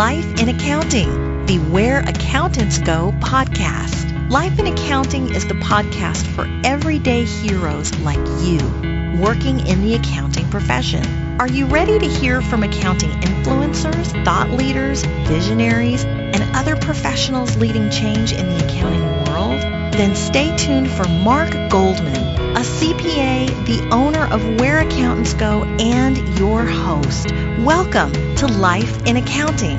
Life in Accounting, the Where Accountants Go podcast. Life in Accounting is the podcast for everyday heroes like you working in the accounting profession. Are you ready to hear from accounting influencers, thought leaders, visionaries, and other professionals leading change in the accounting world? Then stay tuned for Mark Goldman a CPA, the owner of Where Accountants Go, and your host. Welcome to Life in Accounting.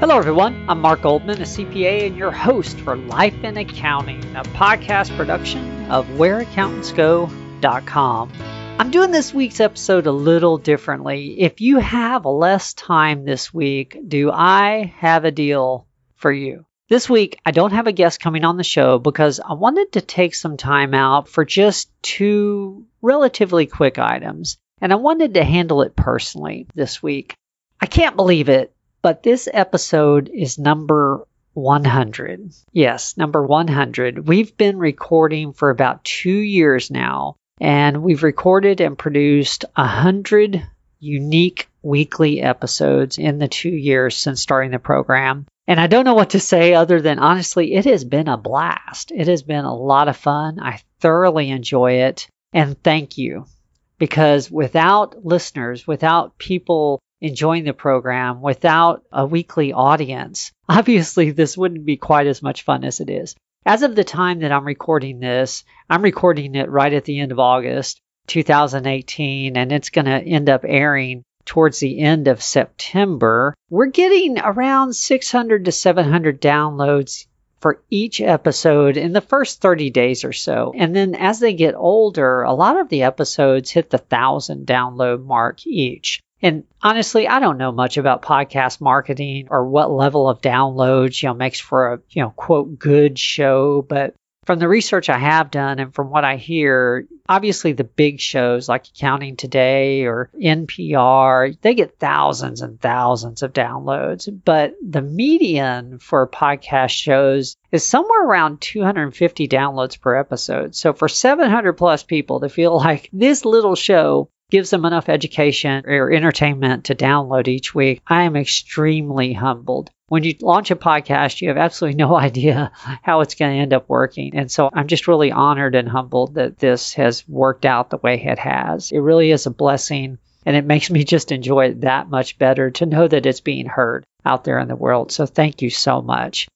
Hello, everyone. I'm Mark Goldman, a CPA, and your host for Life in Accounting, a podcast production of WhereAccountantsGo.com. I'm doing this week's episode a little differently. If you have less time this week, do I have a deal for you? This week, I don't have a guest coming on the show because I wanted to take some time out for just two relatively quick items, and I wanted to handle it personally this week. I can't believe it, but this episode is number 100. Yes, number 100. We've been recording for about two years now, and we've recorded and produced 100 unique weekly episodes in the two years since starting the program. And I don't know what to say other than honestly, it has been a blast. It has been a lot of fun. I thoroughly enjoy it. And thank you. Because without listeners, without people enjoying the program, without a weekly audience, obviously this wouldn't be quite as much fun as it is. As of the time that I'm recording this, I'm recording it right at the end of August 2018, and it's going to end up airing towards the end of September, we're getting around 600 to 700 downloads for each episode in the first 30 days or so. And then as they get older, a lot of the episodes hit the 1,000 download mark each. And honestly, I don't know much about podcast marketing or what level of downloads, you know, makes for a, you know, quote, good show. But from the research I have done and from what I hear, obviously the big shows like Accounting Today or NPR, they get thousands and thousands of downloads. But the median for podcast shows is somewhere around 250 downloads per episode. So for 700 plus people to feel like this little show gives them enough education or entertainment to download each week, I am extremely humbled when you launch a podcast, you have absolutely no idea how it's going to end up working. And so I'm just really honored and humbled that this has worked out the way it has. It really is a blessing. And it makes me just enjoy it that much better to know that it's being heard out there in the world. So thank you so much.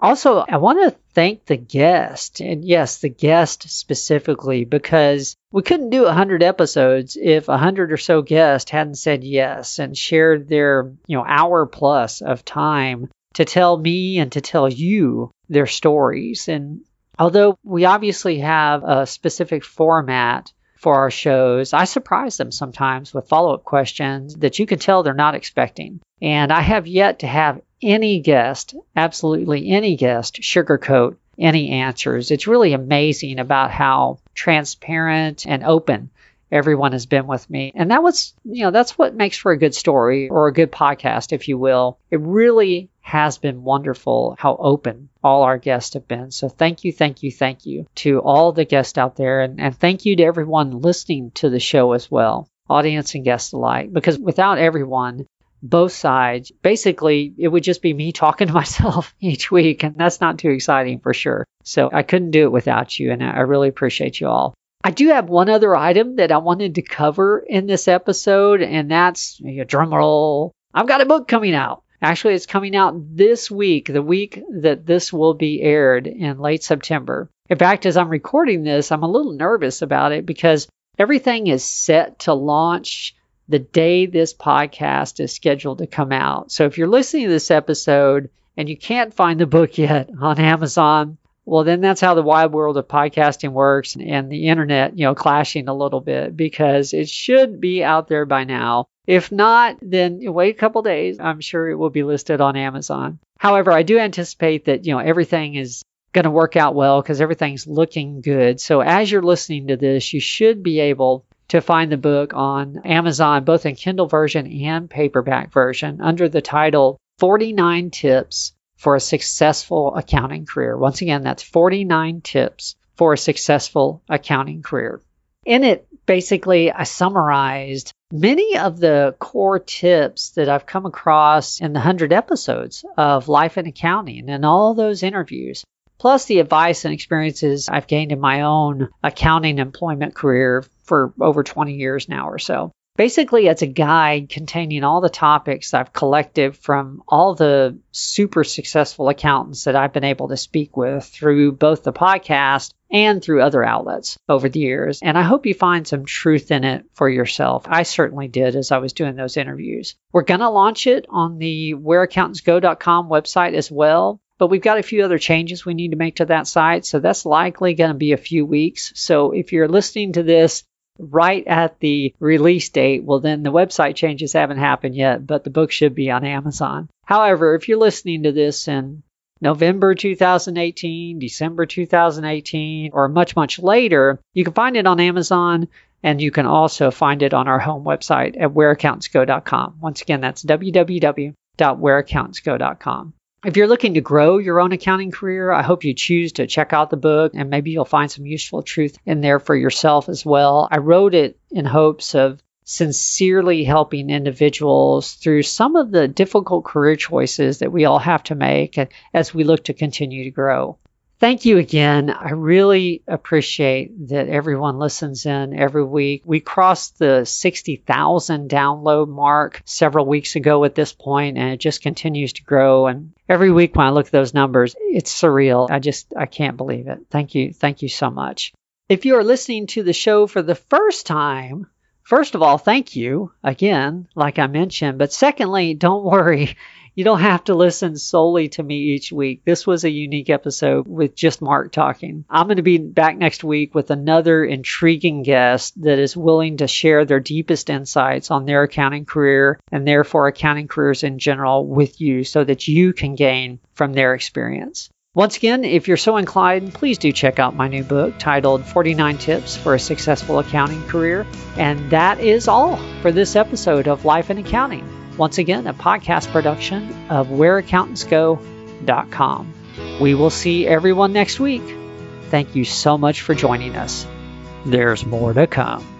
Also, I want to thank the guest, and yes, the guest specifically, because we couldn't do 100 episodes if 100 or so guests hadn't said yes and shared their, you know, hour plus of time to tell me and to tell you their stories. And although we obviously have a specific format for our shows, I surprise them sometimes with follow up questions that you can tell they're not expecting. And I have yet to have any guest, absolutely any guest, sugarcoat any answers. It's really amazing about how transparent and open everyone has been with me. And that was, you know, that's what makes for a good story or a good podcast, if you will. It really has been wonderful how open all our guests have been. So thank you, thank you, thank you to all the guests out there. And, and thank you to everyone listening to the show as well, audience and guests alike, because without everyone, both sides. Basically, it would just be me talking to myself each week, and that's not too exciting for sure. So I couldn't do it without you, and I really appreciate you all. I do have one other item that I wanted to cover in this episode, and that's a drum roll. I've got a book coming out. Actually, it's coming out this week, the week that this will be aired in late September. In fact, as I'm recording this, I'm a little nervous about it because everything is set to launch the day this podcast is scheduled to come out. So if you're listening to this episode and you can't find the book yet on Amazon, well, then that's how the wide world of podcasting works and the internet, you know, clashing a little bit because it should be out there by now. If not, then wait a couple days. I'm sure it will be listed on Amazon. However, I do anticipate that, you know, everything is going to work out well because everything's looking good. So as you're listening to this, you should be able to find the book on Amazon, both in Kindle version and paperback version, under the title 49 Tips for a Successful Accounting Career. Once again, that's 49 Tips for a Successful Accounting Career. In it, basically, I summarized many of the core tips that I've come across in the 100 episodes of Life in Accounting and all those interviews, plus the advice and experiences I've gained in my own accounting employment career for over 20 years now or so. Basically, it's a guide containing all the topics I've collected from all the super successful accountants that I've been able to speak with through both the podcast and through other outlets over the years. And I hope you find some truth in it for yourself. I certainly did as I was doing those interviews. We're going to launch it on the whereaccountantsgo.com website as well. But we've got a few other changes we need to make to that site. So that's likely going to be a few weeks. So if you're listening to this right at the release date, well, then the website changes haven't happened yet, but the book should be on Amazon. However, if you're listening to this in November 2018, December 2018, or much, much later, you can find it on Amazon and you can also find it on our home website at whereaccountsgo.com. Once again, that's www.whereaccountantsgo.com. If you're looking to grow your own accounting career, I hope you choose to check out the book and maybe you'll find some useful truth in there for yourself as well. I wrote it in hopes of sincerely helping individuals through some of the difficult career choices that we all have to make as we look to continue to grow. Thank you again. I really appreciate that everyone listens in every week. We crossed the 60,000 download mark several weeks ago at this point, and it just continues to grow. And every week when I look at those numbers, it's surreal. I just, I can't believe it. Thank you. Thank you so much. If you are listening to the show for the first time, First of all, thank you again, like I mentioned. But secondly, don't worry. You don't have to listen solely to me each week. This was a unique episode with just Mark talking. I'm going to be back next week with another intriguing guest that is willing to share their deepest insights on their accounting career and therefore accounting careers in general with you so that you can gain from their experience. Once again, if you're so inclined, please do check out my new book titled 49 Tips for a Successful Accounting Career. And that is all for this episode of Life in Accounting. Once again, a podcast production of whereaccountantsgo.com. We will see everyone next week. Thank you so much for joining us. There's more to come.